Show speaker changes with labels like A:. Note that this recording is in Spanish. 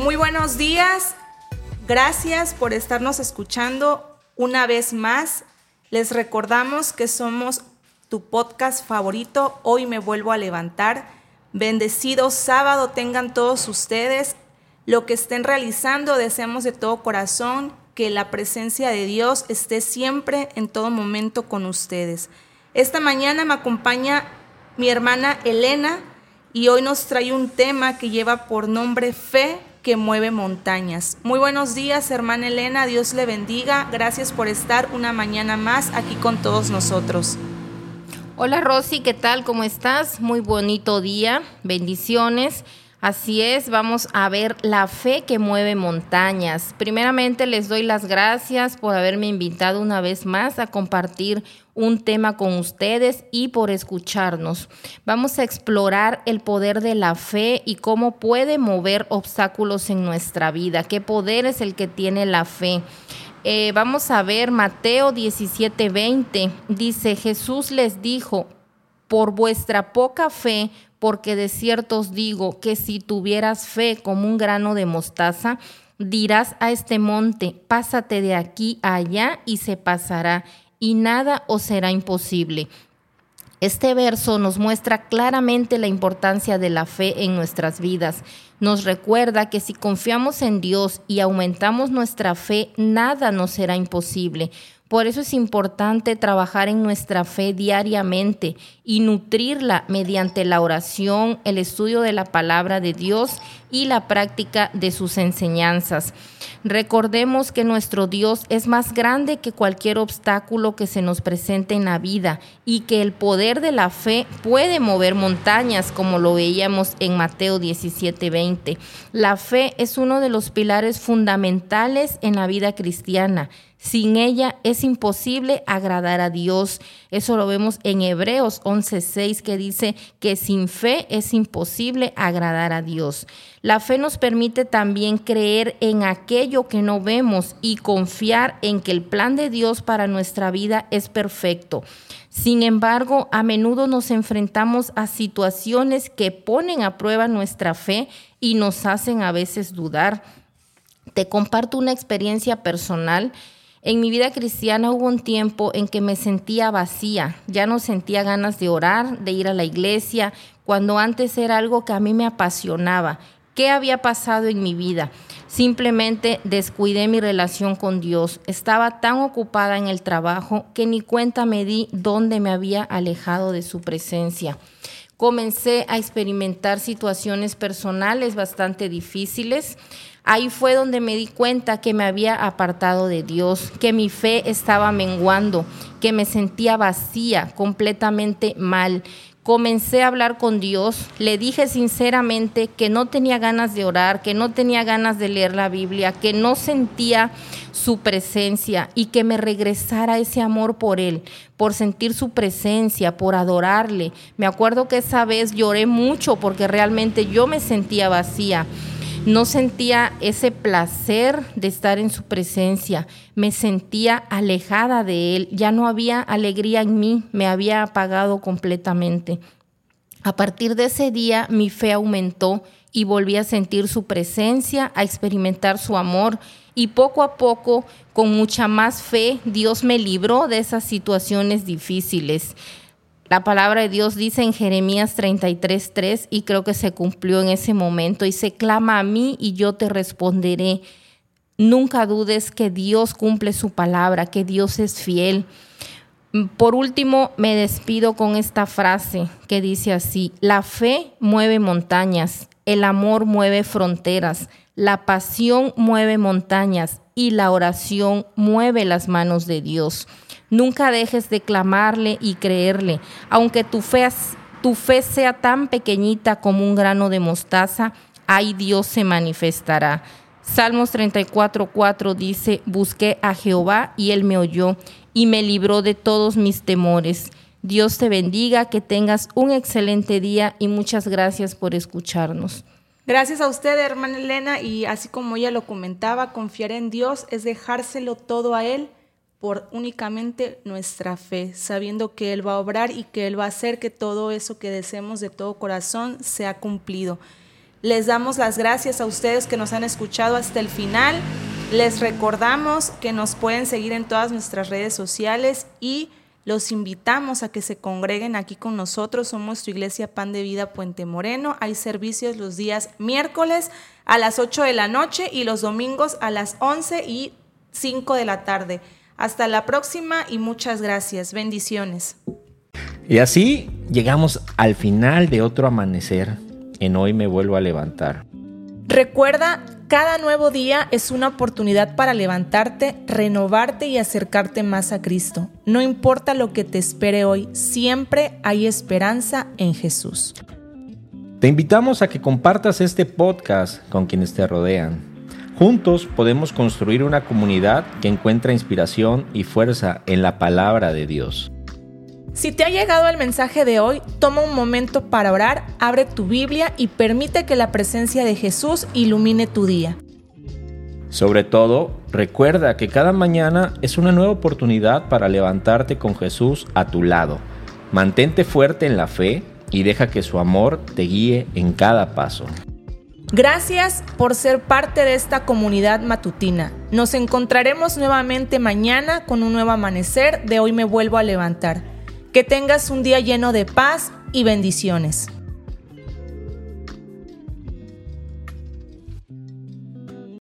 A: Muy buenos días. Gracias por estarnos escuchando una vez más. Les recordamos que somos tu podcast favorito. Hoy me vuelvo a levantar. Bendecido sábado tengan todos ustedes. Lo que estén realizando, deseamos de todo corazón que la presencia de Dios esté siempre en todo momento con ustedes. Esta mañana me acompaña mi hermana Elena y hoy nos trae un tema que lleva por nombre Fe que mueve montañas. Muy buenos días, hermana Elena, Dios le bendiga. Gracias por estar una mañana más aquí con todos nosotros.
B: Hola Rosy, ¿qué tal? ¿Cómo estás? Muy bonito día, bendiciones. Así es, vamos a ver la fe que mueve montañas. Primeramente les doy las gracias por haberme invitado una vez más a compartir un tema con ustedes y por escucharnos. Vamos a explorar el poder de la fe y cómo puede mover obstáculos en nuestra vida. ¿Qué poder es el que tiene la fe? Eh, vamos a ver Mateo 17:20. Dice, Jesús les dijo, por vuestra poca fe, porque de cierto os digo que si tuvieras fe como un grano de mostaza, dirás a este monte, pásate de aquí a allá y se pasará, y nada os será imposible. Este verso nos muestra claramente la importancia de la fe en nuestras vidas. Nos recuerda que si confiamos en Dios y aumentamos nuestra fe, nada nos será imposible. Por eso es importante trabajar en nuestra fe diariamente y nutrirla mediante la oración, el estudio de la palabra de Dios y la práctica de sus enseñanzas. Recordemos que nuestro Dios es más grande que cualquier obstáculo que se nos presente en la vida y que el poder de la fe puede mover montañas, como lo veíamos en Mateo 17:20. La fe es uno de los pilares fundamentales en la vida cristiana. Sin ella es imposible agradar a Dios. Eso lo vemos en Hebreos 11:6 que dice que sin fe es imposible agradar a Dios. La fe nos permite también creer en aquello que no vemos y confiar en que el plan de Dios para nuestra vida es perfecto. Sin embargo, a menudo nos enfrentamos a situaciones que ponen a prueba nuestra fe y nos hacen a veces dudar. Te comparto una experiencia personal. En mi vida cristiana hubo un tiempo en que me sentía vacía, ya no sentía ganas de orar, de ir a la iglesia, cuando antes era algo que a mí me apasionaba. ¿Qué había pasado en mi vida? Simplemente descuidé mi relación con Dios. Estaba tan ocupada en el trabajo que ni cuenta me di dónde me había alejado de su presencia. Comencé a experimentar situaciones personales bastante difíciles Ahí fue donde me di cuenta que me había apartado de Dios, que mi fe estaba menguando, que me sentía vacía, completamente mal. Comencé a hablar con Dios, le dije sinceramente que no tenía ganas de orar, que no tenía ganas de leer la Biblia, que no sentía su presencia y que me regresara ese amor por Él, por sentir su presencia, por adorarle. Me acuerdo que esa vez lloré mucho porque realmente yo me sentía vacía. No sentía ese placer de estar en su presencia, me sentía alejada de él, ya no había alegría en mí, me había apagado completamente. A partir de ese día mi fe aumentó y volví a sentir su presencia, a experimentar su amor y poco a poco, con mucha más fe, Dios me libró de esas situaciones difíciles. La palabra de Dios dice en Jeremías 33:3 y creo que se cumplió en ese momento. y se clama a mí y yo te responderé. Nunca dudes que Dios cumple su palabra, que Dios es fiel. Por último, me despido con esta frase que dice así, la fe mueve montañas, el amor mueve fronteras, la pasión mueve montañas y la oración mueve las manos de Dios. Nunca dejes de clamarle y creerle, aunque tu fe, sea tan pequeñita como un grano de mostaza, ahí Dios se manifestará. Salmos 34:4 dice, busqué a Jehová y él me oyó y me libró de todos mis temores. Dios te bendiga, que tengas un excelente día y muchas gracias por escucharnos.
A: Gracias a usted, hermana Elena, y así como ella lo comentaba, confiar en Dios es dejárselo todo a Él por únicamente nuestra fe, sabiendo que Él va a obrar y que Él va a hacer que todo eso que deseemos de todo corazón sea cumplido. Les damos las gracias a ustedes que nos han escuchado hasta el final. Les recordamos que nos pueden seguir en todas nuestras redes sociales y los invitamos a que se congreguen aquí con nosotros. Somos tu iglesia Pan de Vida Puente Moreno. Hay servicios los días miércoles a las 8 de la noche y los domingos a las 11 y 5 de la tarde. Hasta la próxima y muchas gracias. Bendiciones.
C: Y así llegamos al final de otro amanecer en hoy me vuelvo a levantar.
A: Recuerda, cada nuevo día es una oportunidad para levantarte, renovarte y acercarte más a Cristo. No importa lo que te espere hoy, siempre hay esperanza en Jesús.
C: Te invitamos a que compartas este podcast con quienes te rodean. Juntos podemos construir una comunidad que encuentra inspiración y fuerza en la palabra de Dios.
A: Si te ha llegado el mensaje de hoy, toma un momento para orar, abre tu Biblia y permite que la presencia de Jesús ilumine tu día.
C: Sobre todo, recuerda que cada mañana es una nueva oportunidad para levantarte con Jesús a tu lado. Mantente fuerte en la fe y deja que su amor te guíe en cada paso.
A: Gracias por ser parte de esta comunidad matutina. Nos encontraremos nuevamente mañana con un nuevo amanecer de Hoy me vuelvo a levantar. Que tengas un día lleno de paz y bendiciones.